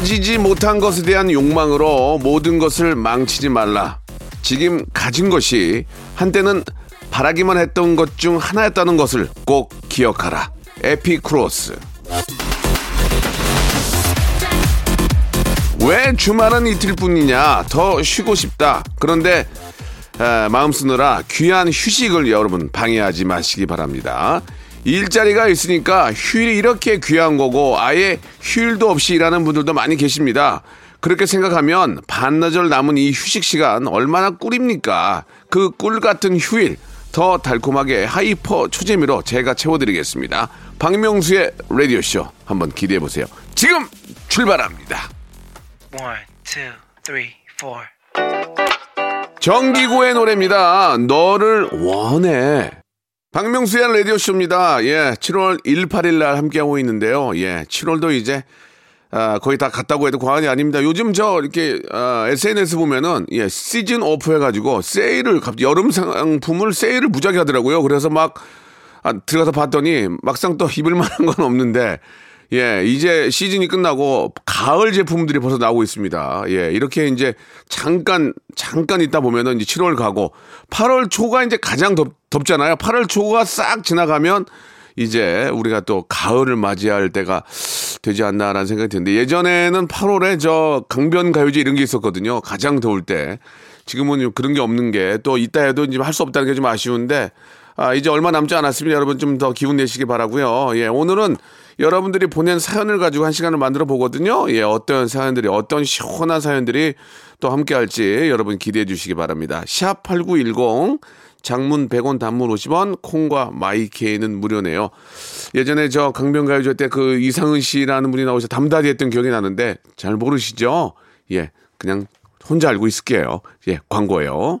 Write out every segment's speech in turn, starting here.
가지지 못한 것에 대한 욕망으로 모든 것을 망치지 말라. 지금 가진 것이 한때는 바라기만 했던 것 중 하나였다는 것을 꼭 기억하라. 에피크로스. 왜 주말은 이틀뿐이냐? 더 쉬고 싶다. 그런데 에, 마음 쓰느라 귀한 휴식을 여러분 방해하지 마시기 바랍니다 일자리가 있으니까 휴일이 이렇게 귀한 거고 아예 휴일도 없이 일하는 분들도 많이 계십니다 그렇게 생각하면 반나절 남은 이 휴식 시간 얼마나 꿀입니까 그 꿀 같은 휴일 더 달콤하게 hyper 초재미로 제가 채워드리겠습니다 박명수의 라디오 쇼 한번 기대해 보세요 지금 출발합니다 One, two, three, four. 정기고의 노래입니다. 너를 원해. 박명수의 라디오쇼입니다. 예, 7월 1, 8일 날 함께하고 있는데요. 예, 7월도 이제, 아, 거의 다 갔다고 해도 과언이 아닙니다. 요즘 저 이렇게, 아, SNS 보면은, 예, 시즌 오프 해가지고 세일을, 갑자기 여름 상품을 세일을 무지하게 하더라고요. 그래서 막, 아, 들어가서 봤더니 막상 또 입을 만한 건 없는데, 예, 이제 시즌이 끝나고 가을 제품들이 벌써 나오고 있습니다. 예, 이렇게 이제 잠깐, 잠깐 있다 보면은 이제 7월 가고 8월 초가 이제 가장 덥, 덥잖아요. 8월 초가 싹 지나가면 이제 우리가 또 가을을 맞이할 때가 되지 않나라는 생각이 드는데 예전에는 8월에 저 강변 가요제 이런 게 있었거든요. 가장 더울 때. 지금은 그런 게 없는 게 또 있다 해도 이제 할 수 없다는 게 좀 아쉬운데 아, 이제 얼마 남지 않았으면 여러분 좀 더 기운 내시기 바라고요. 예, 오늘은 여러분들이 보낸 사연을 가지고 한 시간을 만들어 보거든요. 예, 어떤 사연들이 어떤 시원한 사연들이 또 함께 할지 여러분 기대해 주시기 바랍니다. 샵 8910 장문 100원 단문 50원 콩과 마이케이는 무료네요. 예전에 저 강변가요제 때 그 이상은 씨라는 분이 나오셔서 담다디 했던 기억이 나는데 잘 모르시죠? 예, 그냥 혼자 알고 있을게요. 예, 광고예요.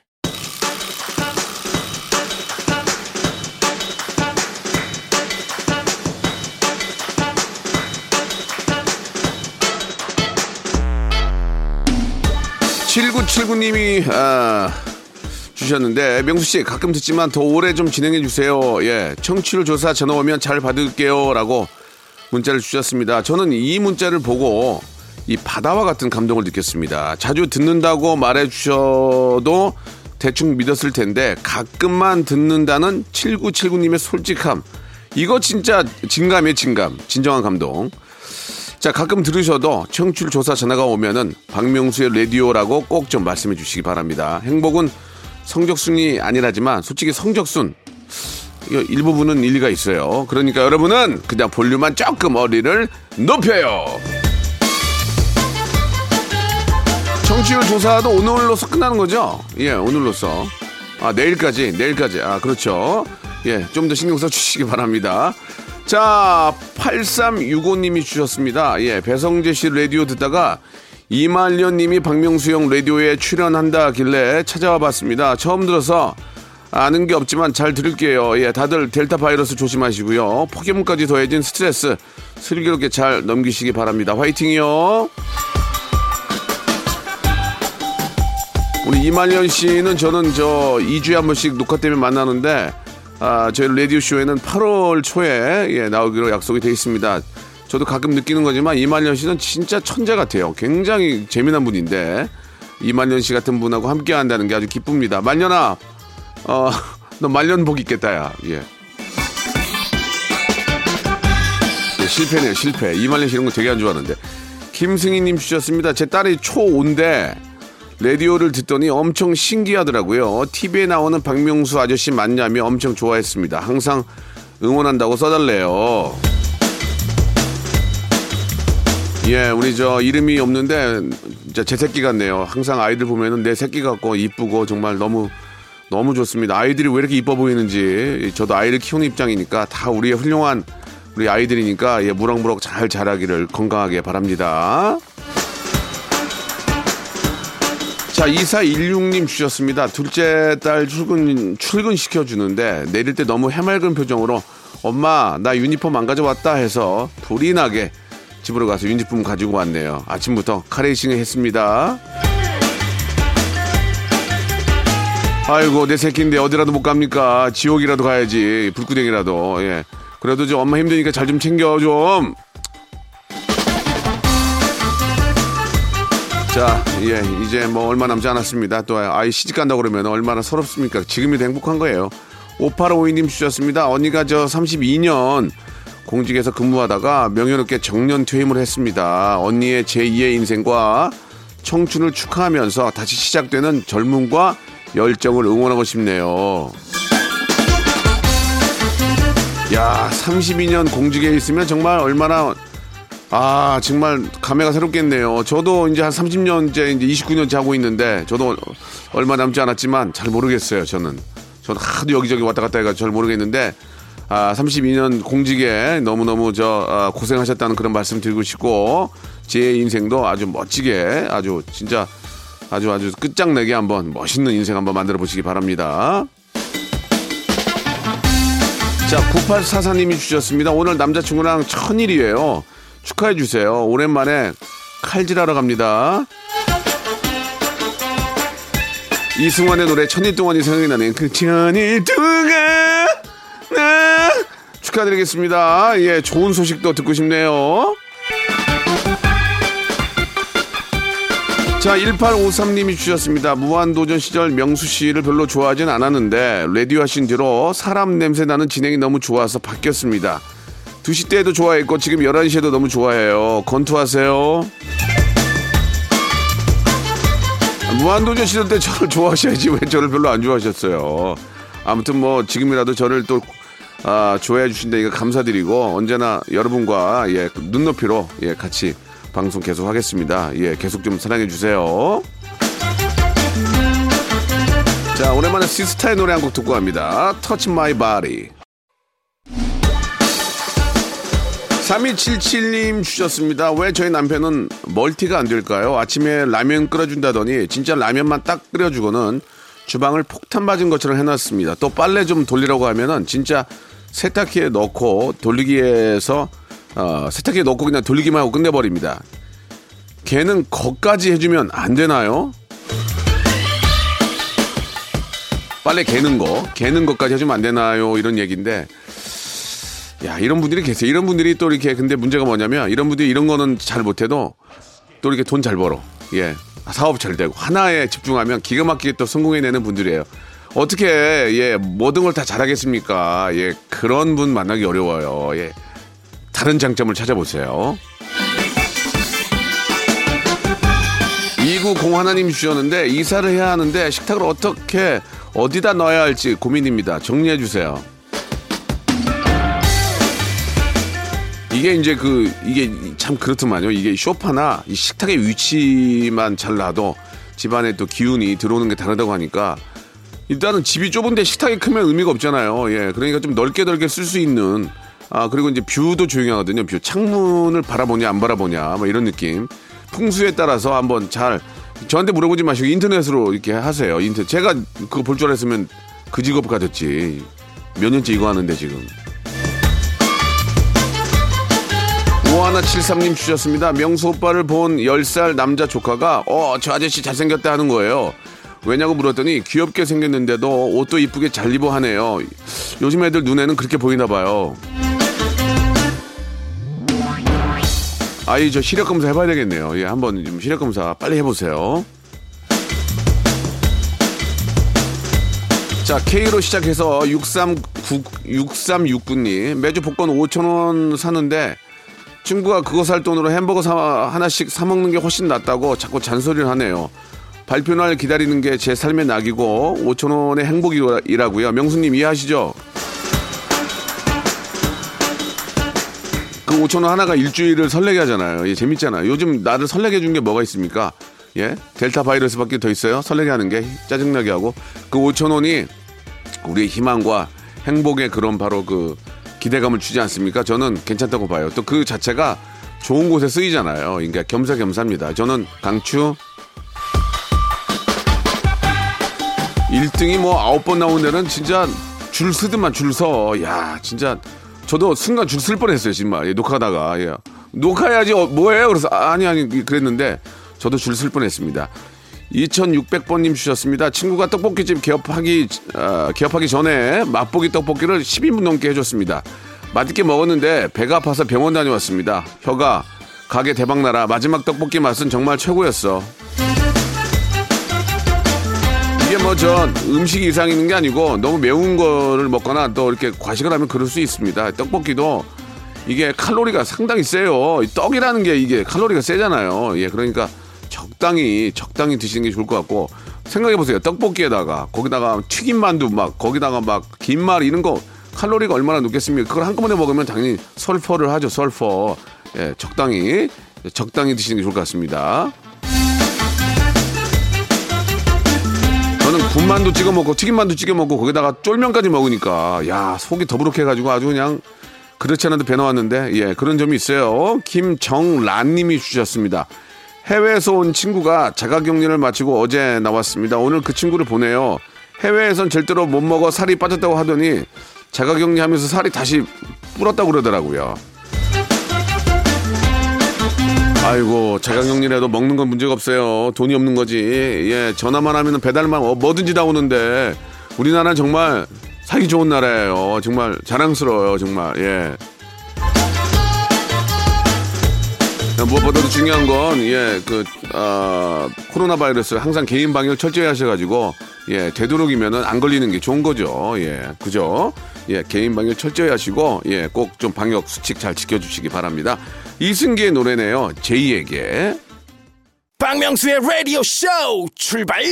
칠9 7 9님이 아, 주셨는데 명수 씨 가끔 듣지만 더 오래 좀 진행해 주세요. 예, 청취율 조사 전화 오면 잘 받을게요라고 문자를 주셨습니다. 저는 이 문자를 보고 이 바다와 같은 감동을 느꼈습니다. 자주 듣는다고 말해 주셔도 대충 믿었을 텐데 가끔만 듣는다는 7979님의 솔직함. 이거 진짜 진감이에요, 진감. 진정한 감동. 자, 가끔 들으셔도 청취율 조사 전화가 오면은 박명수의 라디오라고 꼭 좀 말씀해 주시기 바랍니다. 행복은 성적순이 아니라지만 솔직히 성적순 일부분은 일리가 있어요. 그러니까 여러분은 그냥 볼륨만 조금 어리를 높여요. 청취율 조사도 오늘로서 끝나는 거죠? 예, 오늘로서. 아, 내일까지, 내일까지. 아, 그렇죠. 예, 좀 더 신경 써 주시기 바랍니다. 자, 8365님이 주셨습니다. 예, 배성재 씨 라디오 듣다가 이말년 님이 박명수 형 라디오에 출연한다길래 찾아와 봤습니다. 처음 들어서 아는 게 없지만 잘 들을게요. 예, 다들 델타 바이러스 조심하시고요. 폭염까지 더해진 스트레스 슬기롭게 잘 넘기시기 바랍니다. 화이팅이요. 우리 이말년 씨는 저는 저 2주에 한 번씩 녹화 때문에 만나는데 아, 저희 라디오쇼에는 8월 초에 예, 나오기로 약속이 되어 있습니다. 저도 가끔 느끼는 거지만 이말년 씨는 진짜 천재 같아요. 굉장히 재미난 분인데 이말년 씨 같은 분하고 함께 한다는 게 아주 기쁩니다. 말년아, 어, 너 말년 복 있겠다, 야. 예. 예, 실패네요, 실패. 이말년 씨 이런 거 되게 안 좋아하는데. 김승희님 주셨습니다. 제 딸이 초5인데 라디오를 듣더니 엄청 신기하더라고요. TV에 나오는 박명수 아저씨 맞냐며 엄청 좋아했습니다. 항상 응원한다고 써달래요. 예, 우리 저 이름이 없는데 제 새끼 같네요. 항상 아이들 보면은 내 새끼 같고 이쁘고 정말 너무 너무 좋습니다. 아이들이 왜 이렇게 이뻐 보이는지 저도 아이를 키우는 입장이니까 다 우리의 훌륭한 우리 아이들이니까 예, 무럭무럭 잘 자라기를 건강하게 바랍니다. 자, 2416님 주셨습니다. 둘째 딸 출근, 출근시켜주는데 내릴 때 너무 해맑은 표정으로 엄마, 나 유니폼 안 가져왔다 해서 불이 나게 집으로 가서 유니폼 가지고 왔네요. 아침부터 카레이싱을 했습니다. 아이고, 내 새끼인데 어디라도 못 갑니까? 지옥이라도 가야지. 불구덩이라도. 예. 그래도 좀 엄마 힘드니까 잘 좀 챙겨 좀. 자, 예, 이제 뭐 얼마 남지 않았습니다. 또 아이 시집 간다 그러면 얼마나 서럽습니까? 지금이도 행복한 거예요. 5852님 주셨습니다. 언니가 저 32년 공직에서 근무하다가 명예롭게 정년 퇴임을 했습니다. 언니의 제2의 인생과 청춘을 축하하면서 다시 시작되는 젊음과 열정을 응원하고 싶네요. 야, 32년 공직에 있으면 정말 얼마나 아, 정말 감회가 새롭겠네요. 저도 이제 한 30년째, 이제 29년째 하고 있는데, 저도 얼마 남지 않았지만 잘 모르겠어요, 저는. 저는 하도 여기저기 왔다 갔다 해가지고 잘 모르겠는데, 아, 32년 공직에 너무너무 저, 아, 고생하셨다는 그런 말씀 드리고 싶고, 제 인생도 아주 멋지게, 아주 진짜 아주 아주 끝장내게 한번 멋있는 인생 한번 만들어 보시기 바랍니다. 자, 9844님이 주셨습니다. 오늘 남자친구랑 천일이에요. 축하해 주세요. 오랜만에 칼질하러 갑니다. 이승환의 노래 천일 동안이 생각이 나는 그 천일 동안 아, 축하드리겠습니다. 예, 좋은 소식도 듣고 싶네요. 자, 1853님이 주셨습니다. 무한도전 시절 명수 씨를 별로 좋아하진 않았는데, 라디오 하신 뒤로 사람 냄새 나는 진행이 너무 좋아서 바뀌었습니다. 2시 때에도 좋아했고, 지금 11시에도 너무 좋아해요. 건투하세요. 무한도전 시절 때 저를 좋아하셔야지 왜 저를 별로 안 좋아하셨어요. 아무튼 뭐, 지금이라도 저를 또, 아, 좋아해 주신다니까 감사드리고, 언제나 여러분과, 예, 눈높이로, 예, 같이 방송 계속 하겠습니다. 예, 계속 좀 사랑해 주세요. 자, 오랜만에 시스타의 노래 한 곡 듣고 갑니다. Touch My Body. 3277님 주셨습니다. 왜 저희 남편은 멀티가 안 될까요? 아침에 라면 끓여준다더니 진짜 라면만 딱 끓여주고는 주방을 폭탄 맞은 것처럼 해놨습니다. 또 빨래 좀 돌리라고 하면은 진짜 세탁기에 넣고 돌리기에서 어, 세탁기에 넣고 그냥 돌리기만 하고 끝내버립니다. 걔는 거까지 해주면 안 되나요? 빨래 개는 거, 개는 것까지 해주면 안 되나요? 이런 얘기인데, 야, 이런 분들이 계세요. 이런 분들이 또 이렇게, 근데 문제가 뭐냐면, 이런 분들이 이런 거는 잘 못해도 또 이렇게 돈 잘 벌어. 예. 사업 잘 되고, 하나에 집중하면 기가 막히게 또 성공해내는 분들이에요. 어떻게, 예, 모든 걸 다 잘하겠습니까? 예, 그런 분 만나기 어려워요. 예. 다른 장점을 찾아보세요. 2901 하나님이 주셨는데 이사를 해야 하는데 식탁을 어떻게 어디다 넣어야 할지 고민입니다. 정리해 주세요. 이게 이제 그 이게 참 그렇더만요. 이게 쇼파나 이 식탁의 위치만 잘 놔도 집안에 또 기운이 들어오는 게 다르다고 하니까 일단은 집이 좁은데 식탁이 크면 의미가 없잖아요. 예, 그러니까 좀 넓게 넓게 쓸 수 있는 아 그리고 이제 view도 중요하거든요. view 창문을 바라보냐 안 바라보냐 뭐 이런 느낌. 풍수에 따라서 한번 잘 저한테 물어보지 마시고 인터넷으로 이렇게 하세요. 인터 제가 그거 볼 줄 알았으면 그 직업 가졌지. 몇 년째 이거 하는데 지금. 5173님 주셨습니다. 명수 오빠를 본 10살 남자 조카가 어, 저 아저씨 잘생겼다 하는 거예요. 왜냐고 물었더니 귀엽게 생겼는데도 옷도 이쁘게 잘 입어 하네요. 요즘 애들 눈에는 그렇게 보이나 봐요. 아이 저 시력 검사 해봐야 되겠네요. 예, 한번 좀 시력 검사 빨리 해보세요. 자, K로 시작해서 639, 6369님 매주 복권 5천원 사는데 친구가 그거 살 돈으로 햄버거 사, 하나씩 사 먹는 게 훨씬 낫다고 자꾸 잔소리를 하네요. 발표 날 기다리는 게 제 삶의 낙이고 5천 원의 행복이라고요. 명수님 이해하시죠? 그 5천 원 하나가 일주일을 설레게 하잖아요. 예, 재밌잖아요. 요즘 나를 설레게 해준 게 뭐가 있습니까? 예, 델타 바이러스밖에 더 있어요. 설레게 하는 게 짜증나게 하고 그 5천 원이 우리의 희망과 행복의 그런 바로 그 기대감을 주지 않습니까? 저는 괜찮다고 봐요. 또 그 자체가 좋은 곳에 쓰이잖아요. 그러니까 겸사겸사입니다. 저는 강추 1등이 뭐 아홉 번 나온 데는 진짜 줄 서든만 줄 서. 야, 진짜 저도 순간 줄 쓸 뻔했어요, 정말. 예, 녹화하다가. 예. 녹화해야지 어, 뭐예요? 그래서 아, 아니 아니 그랬는데 저도 줄 쓸 뻔했습니다. 2600번님 주셨습니다. 친구가 떡볶이집 개업하기 어, 개업하기 전에 맛보기 떡볶이를 12분 넘게 해줬습니다. 맛있게 먹었는데 배가 아파서 병원 다녀왔습니다. 혀가 가게 대박나라 마지막 떡볶이 맛은 정말 최고였어. 이게 뭐저 음식 이상 있는 게 아니고 너무 매운 거를 먹거나 또 이렇게 과식을 하면 그럴 수 있습니다. 떡볶이도 이게 칼로리가 상당히 세요. 떡이라는 게 이게 칼로리가 세잖아요. 예, 그러니까 적당히 적당히 드시는 게 좋을 것 같고 생각해 보세요. 떡볶이에다가 거기다가 튀김 만두 막 거기다가 막 김말 이런 거 칼로리가 얼마나 높겠습니까? 그걸 한꺼번에 먹으면 당연히 설퍼를 하죠. 설퍼. 예, 적당히 적당히 드시는 게 좋을 것 같습니다. 저는 군만두 찍어 먹고 튀김만두 찍어 먹고 거기다가 쫄면까지 먹으니까 야 속이 더부룩해 가지고 아주 그냥 그렇지 않아도 배 나왔는데 예 그런 점이 있어요. 김정란님이 주셨습니다. 해외에서 온 친구가 자가격리를 마치고 어제 나왔습니다. 오늘 그 친구를 보내요. 해외에선 절대로 못 먹어 살이 빠졌다고 하더니 자가격리하면서 살이 다시 불었다고 그러더라고요. 아이고 자가격리라도 먹는 건 문제가 없어요. 돈이 없는 거지. 예 전화만 하면 배달만 어, 뭐든지 다 오는데 우리나라는 정말 살기 좋은 나라예요. 정말 자랑스러워요. 정말 예. 무엇보다도 중요한 건, 예, 그, 아, 코로나 바이러스 항상 개인 방역 철저히 하셔가지고, 예, 되도록이면은 안 걸리는 게 좋은 거죠. 예, 그죠? 예, 개인 방역 철저히 하시고, 예, 꼭 좀 방역 수칙 잘 지켜주시기 바랍니다. 이승기의 노래네요. 제이에게. 박명수의 라디오 쇼 출발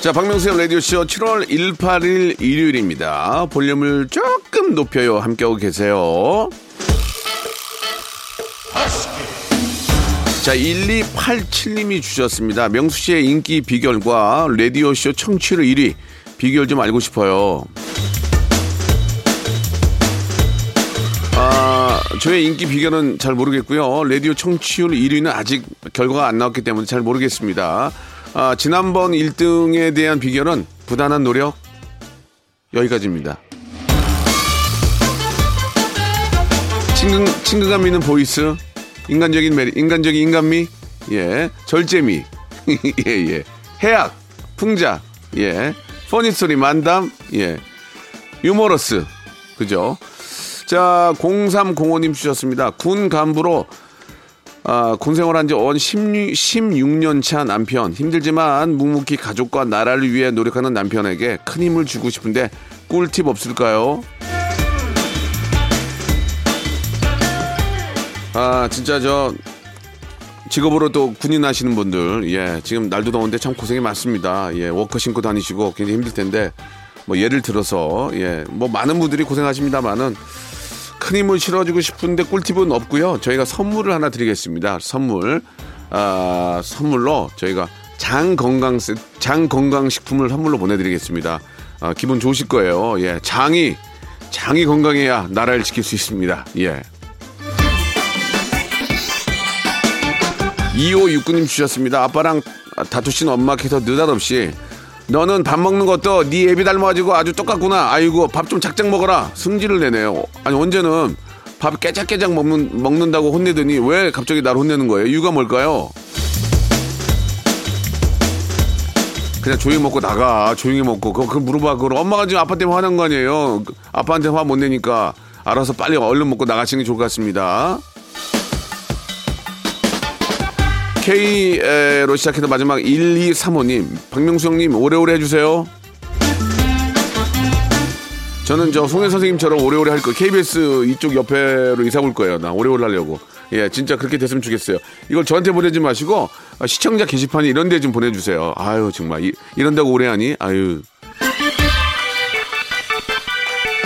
자, 박명수의 라디오쇼 7월 1, 8일 일요일입니다. 볼륨을 조금 높여요. 함께하고 계세요. 자, 1287님이 주셨습니다. 명수 씨의 인기 비결과 라디오쇼 청취율 1위 비결 좀 알고 싶어요. 아, 저의 인기 비결은 잘 모르겠고요. 라디오 청취율 1위는 아직 결과가 안 나왔기 때문에 잘 모르겠습니다. 아, 지난번 1등에 대한 비결은 부단한 노력 여기까지입니다. 친근, 친근감 있는 voice, 인간적인 매력, 인간적인 인간미, 예, 절제미, 예, 예, 해학, 풍자, 예, funny story? 만담, 예, 유머러스, 그죠? 자, 0305님 주셨습니다. 군 간부로 아, 군 생활한 지온 16, 16년 차 남편. 힘들지만 묵묵히 가족과 나라를 위해 노력하는 남편에게 큰 힘을 주고 싶은데 꿀팁 없을까요? 아, 진짜 저 직업으로 또 군인 하시는 분들, 예, 지금 날도 더운데 참 고생이 많습니다. 예, 워커 신고 다니시고 굉장히 힘들 텐데, 뭐 예를 들어서, 예, 뭐 많은 분들이 고생하십니다만은 큰 힘을 실어주고 싶은데 꿀팁은 없고요. 저희가 선물을 하나 드리겠습니다. 선물, 아, 선물로 저희가 장 건강, 세- 장 건강 식품을 선물로 보내드리겠습니다. 아, 기분 좋으실 거예요. 예, 장이, 장이 건강해야 나라를 지킬 수 있습니다. 예. 2569님 주셨습니다. 아빠랑 다투신 엄마께서 느닷없이 너는 밥 먹는 것도 네 애비 닮아가지고 아주 똑같구나. 아이고 밥 좀 작작 먹어라. 승질을 내네요. 아니 언제는 밥 깨작깨작 먹는, 먹는다고 혼내더니 왜 갑자기 날 혼내는 거예요? 이유가 뭘까요? 그냥 조용히 먹고 나가. 조용히 먹고. 그거, 그거 물어봐. 그걸 엄마가 지금 아빠 때문에 화난 거 아니에요. 아빠한테 화 못 내니까 알아서 빨리 얼른 먹고 나가시는 게 좋을 것 같습니다. K로 시작해서 마지막 1235님, 박명수 형님 오래오래 해주세요. 저는 저 송혜 선생님처럼 오래오래 할 거예요. KBS 이쪽 옆에로 이사 올 거예요. 나 오래오래 하려고. 예, 진짜 그렇게 됐으면 좋겠어요. 이걸 저한테 보내지 마시고 아, 시청자 게시판에 이런 데 좀 보내주세요. 아유 정말 이, 이런다고 오래 하니? 아유.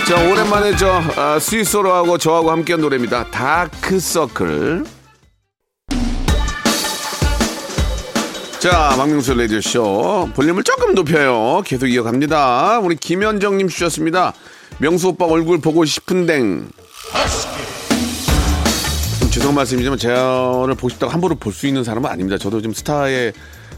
자 오랜만에 저 아, 스위스로하고 저하고 함께한 노래입니다. 다크서클. 자, 박명수 라디오쇼. 볼륨을 조금 높여요. 계속 이어갑니다. 우리 김현정님 주셨습니다. 명수 오빠 얼굴 보고 싶은댕. 좀 죄송한 말씀이지만 제가 보고 싶다고 함부로 볼 수 있는 사람은 아닙니다. 저도 좀 스타의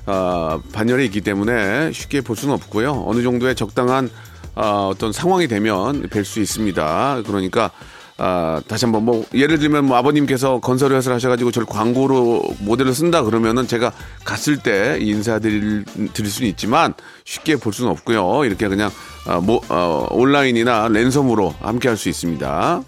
어, 반열에 있기 때문에 쉽게 볼 수는 없고요. 어느 정도의 적당한 어, 어떤 상황이 되면 뵐 수 있습니다. 그러니까 아, 다시 한번 뭐 예를 들면 뭐 아버님께서 건설 회사를 하셔가지고 저를 광고로 모델을 쓴다 그러면은 제가 갔을 때 인사드릴 드릴 수는 있지만 쉽게 볼 수는 없고요. 이렇게 그냥 아, 뭐, 어, 온라인이나 랜섬으로 함께 할 수 있습니다.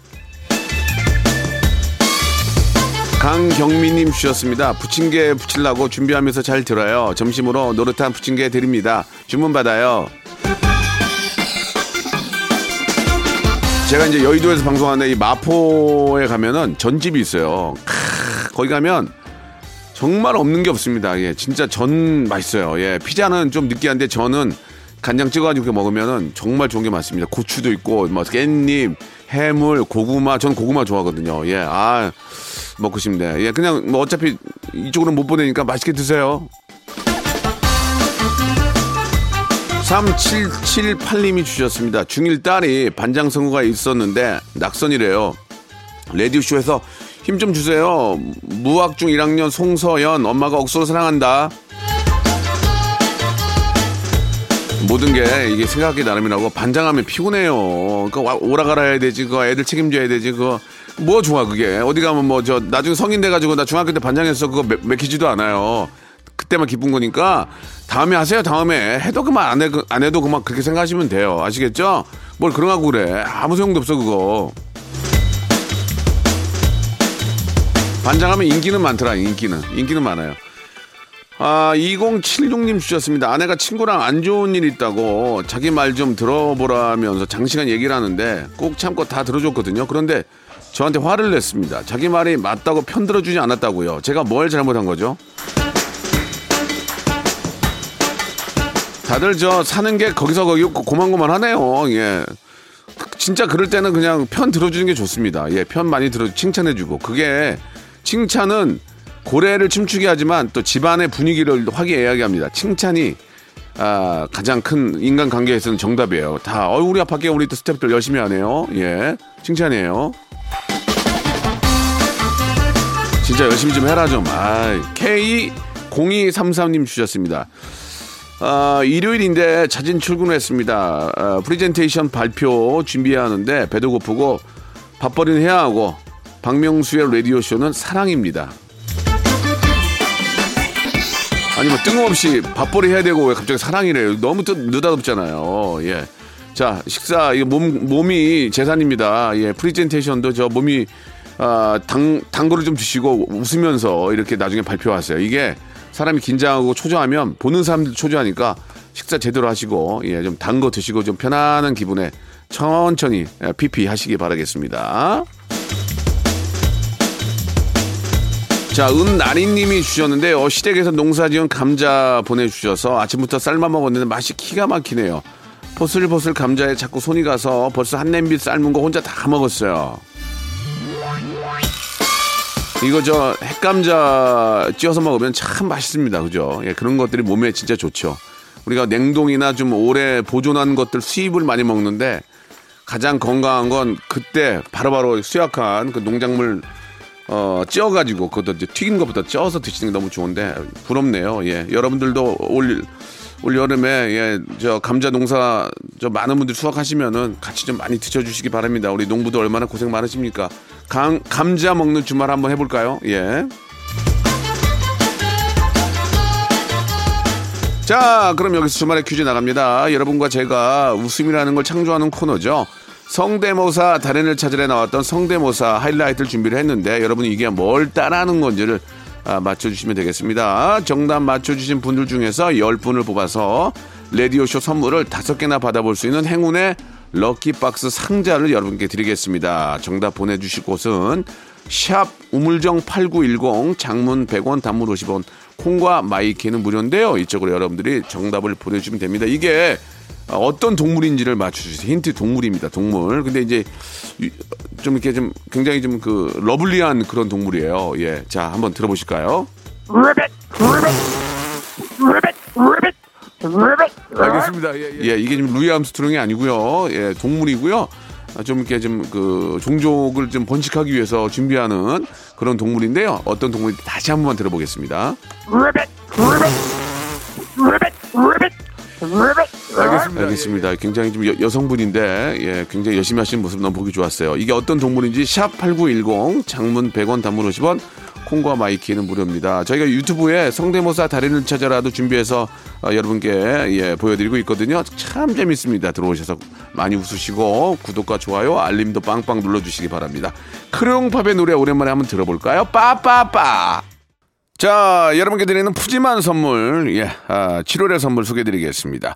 강경민님 주셨습니다. 부침개 부칠라고 준비하면서 잘 들어요. 점심으로 노릇한 부침개 드립니다. 주문 받아요. 제가 이제 여의도에서 방송하는 이 마포에 가면은 전집이 있어요. 크, 거기 가면 정말 없는 게 없습니다. 예, 진짜 전 맛있어요. 예, 피자는 좀 느끼한데 저는 간장 찍어가지고 먹으면은 정말 좋은 게 많습니다. 고추도 있고, 뭐, 깻잎, 해물, 고구마, 저는 고구마 좋아하거든요. 예, 아, 먹고 싶네. 예, 그냥 뭐 어차피 이쪽으로 못 보내니까 맛있게 드세요. 3778님이 주셨습니다. 중1 딸이 반장 선거가 있었는데 낙선이래요. 레디오쇼에서 힘 좀 주세요. 무학 중 1학년 송서연 엄마가 억수로 사랑한다. 모든 게 이게 생각하기 나름이라고 반장하면 피곤해요. 그 오라가라 해야 되지, 그 애들 책임져야 되지, 그뭐 좋아 그게 어디 가면 뭐 저 나중에 성인 돼가지고 나 중학교 때 반장했어 그거 맥히지도 않아요. 그때만 기쁜 거니까 다음에 하세요. 다음에 해도 그만 안, 해, 안 해도 그만 그렇게 생각하시면 돼요. 아시겠죠? 뭘 그런 하고 그래. 아무 소용도 없어 그거. 반장하면 인기는 많더라. 인기는 인기는 많아요. 아 2076님 주셨습니다. 아내가 친구랑 안 좋은 일 있다고 자기 말 좀 들어보라면서 장시간 얘기를 하는데 꼭 참고 다 들어줬거든요. 그런데 저한테 화를 냈습니다. 자기 말이 맞다고 편들어주지 않았다고요. 제가 뭘 잘못한 거죠? 다들 저 사는 게 거기서 거기 고만고만 하네요. 예. 진짜 그럴 때는 그냥 편 들어주는 게 좋습니다. 예, 편 많이 들어 칭찬해주고 그게 칭찬은 고래를 춤추게 하지만 또 집안의 분위기를 화기애애하게 합니다. 칭찬이 아, 가장 큰 인간 관계에서는 정답이에요. 다, 어, 우리 밖에 우리 또 스태프들 열심히 하네요. 예, 칭찬이에요. 진짜 열심히 좀 해라 좀. 아, K0233님 주셨습니다. 아, 일요일인데 자진 출근했습니다. 아, 프리젠테이션 발표 준비해야 하는데 배도 고프고 밥벌이는 해야 하고 박명수의 라디오 쇼는 사랑입니다. 아니 뭐 뜬금없이 밥벌이 해야 되고 왜 갑자기 사랑이래요? 너무 또 느닷없잖아요. 예. 자 식사 이거 몸 몸이 재산입니다. 예 프리젠테이션도 저 몸이 아, 당 당구를 좀 드시고 웃으면서 이렇게 나중에 발표하세요. 이게 사람이 긴장하고 초조하면 보는 사람들 초조하니까 식사 제대로 하시고 예, 좀 단 거 드시고 좀 편안한 기분에 천천히 피피 예, 하시기 바라겠습니다. 자, 은나리님이 주셨는데요. 시댁에서 농사지은 감자 보내주셔서 아침부터 삶아 먹었는데 맛이 기가 막히네요. 보슬보슬 감자에 자꾸 손이 가서 벌써 한 냄비 삶은 거 혼자 다 먹었어요. 이거 저 핵감자 찧어서 먹으면 참 맛있습니다. 그죠? 예, 그런 것들이 몸에 진짜 좋죠. 우리가 냉동이나 좀 오래 보존한 것들 수입을 많이 먹는데 가장 건강한 건 그때 바로바로 수약한 그 농작물 어, 쪄가지고 그것도 튀긴 것보다 쪄서 드시는 게 너무 좋은데 부럽네요. 예, 여러분들도 올, 올 여름에 예, 저 감자 농사 저 많은 분들 수확하시면은 같이 좀 많이 드셔주시기 바랍니다. 우리 농부도 얼마나 고생 많으십니까? 감, 감자 먹는 주말 한번 해볼까요? 예. 자, 그럼 여기서 주말에 퀴즈 나갑니다. 여러분과 제가 웃음이라는 걸 창조하는 코너죠. 성대모사 달인을 찾으러 나왔던 성대모사 하이라이트를 준비를 했는데 여러분이 이게 뭘 따라하는 건지를 아, 맞춰주시면 되겠습니다. 정답 맞춰주신 분들 중에서 10분을 뽑아서 레디오쇼 선물을 5개나 받아볼 수 있는 행운의 럭키박스 상자를 여러분께 드리겠습니다. 정답 보내주실 곳은 샵 우물정 8910 장문 100원 단문 50원 콩과 마이케이는 무료인데요. 이쪽으로 여러분들이 정답을 보내주시면 됩니다. 이게 어떤 동물인지를 맞춰주세요. 힌트 동물입니다. 동물. 근데 이제 좀 이렇게 좀 굉장히 좀 그 lovely한 그런 동물이에요. 예. 자, 한번 들어보실까요? 알겠습니다. 예, 예. 예, 이게 지금 루이 암스트롱이 아니고요. 예, 동물이고요. 아, 좀 이렇게 좀 그 종족을 좀 번식하기 위해서 준비하는 그런 동물인데요. 어떤 동물인지 다시 한번 들어보겠습니다. 알겠습니다. 알겠습니다. 굉장히 좀 여, 성분인데 예, 굉장히 열심히 하시는 모습 너무 보기 좋았어요. 이게 어떤 동물인지 샵 8910 장문 100원 단문 50원 콩과 마이케이는 무료입니다. 저희가 유튜브에 성대모사 달인을 찾아라도 준비해서 어, 여러분께 예, 보여드리고 있거든요. 참 재밌습니다. 들어오셔서 많이 웃으시고 구독과 좋아요, 알림도 빵빵 눌러주시기 바랍니다. 크레용팝의 노래 오랜만에 한번 들어볼까요? 빠빠빠. 자, 여러분께 드리는 푸짐한 선물, 예, 아, 7월의 선물 소개드리겠습니다.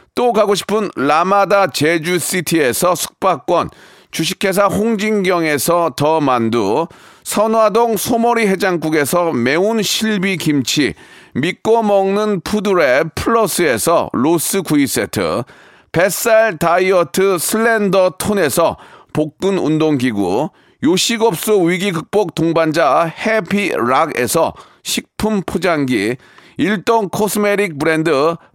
또 가고 싶은 라마다 제주시티에서 숙박권, 주식회사 홍진경에서 더 만두, 선화동 소머리 해장국에서 매운 실비 김치, 믿고 먹는 푸드랩 플러스에서 로스 구이 세트, 뱃살 다이어트 슬렌더 톤에서 복근 운동기구, 요식업소 위기 극복 동반자 해피락에서 식품 포장기, 일동 코스메틱 브랜드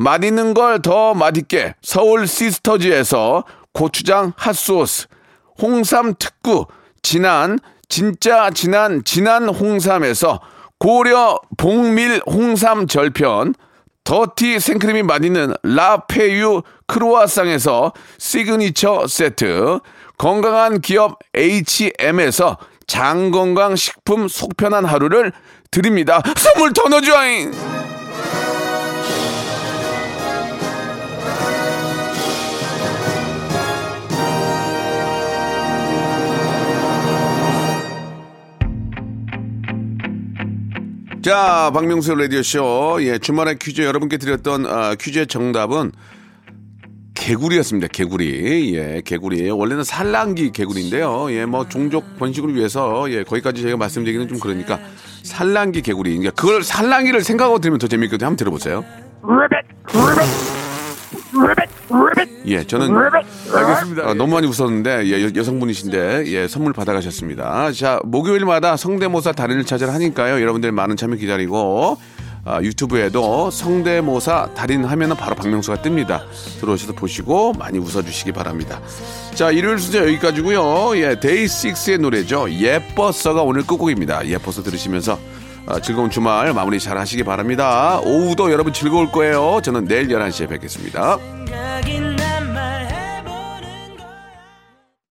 맛있는 걸 더 맛있게 서울 시스터즈에서 고추장 핫소스, 홍삼 특구, 진한, 진짜 진한, 진한 홍삼에서 고려 봉밀 홍삼 절편, 더티 생크림이 맛있는 라페유 크로아상에서 시그니처 세트, 건강한 기업 H&M에서 장건강 식품 속편한 하루를 드립니다. 선물 더 넣어줘잉! 자, 박명수 라디오쇼. 예, 주말에 퀴즈 여러분께 드렸던 어, 퀴즈의 정답은 개구리였습니다. 개구리. 예, 개구리. 원래는 산란기 개구리인데요. 예, 뭐 종족 번식을 위해서 예, 거기까지 제가 말씀드리기는 좀 그러니까 산란기 개구리. 그러니까 그걸 산란기를 생각하고 들으면 더 재밌거든요. 한번 들어보세요. 예, 저는 알겠습니다. 아, 너무 많이 웃었는데 예, 여, 성분이신데 예, 선물 받아가셨습니다. 자, 목요일마다 성대모사 달인을 찾으러 하니까요. 여러분들 많은 참여 기다리고 아, 유튜브에도 성대모사 달인 하면은 바로 박명수가 뜹니다. 들어오셔서 보시고 많이 웃어주시기 바랍니다. 자, 일요일 순서 여기까지고요. 예, 데이식스의 노래죠. 예뻐서가 오늘 끝곡입니다. 예뻐서 들으시면서 아, 즐거운 주말 마무리 잘 하시기 바랍니다. 오후도 여러분 즐거울 거예요. 저는 내일 11시에 뵙겠습니다.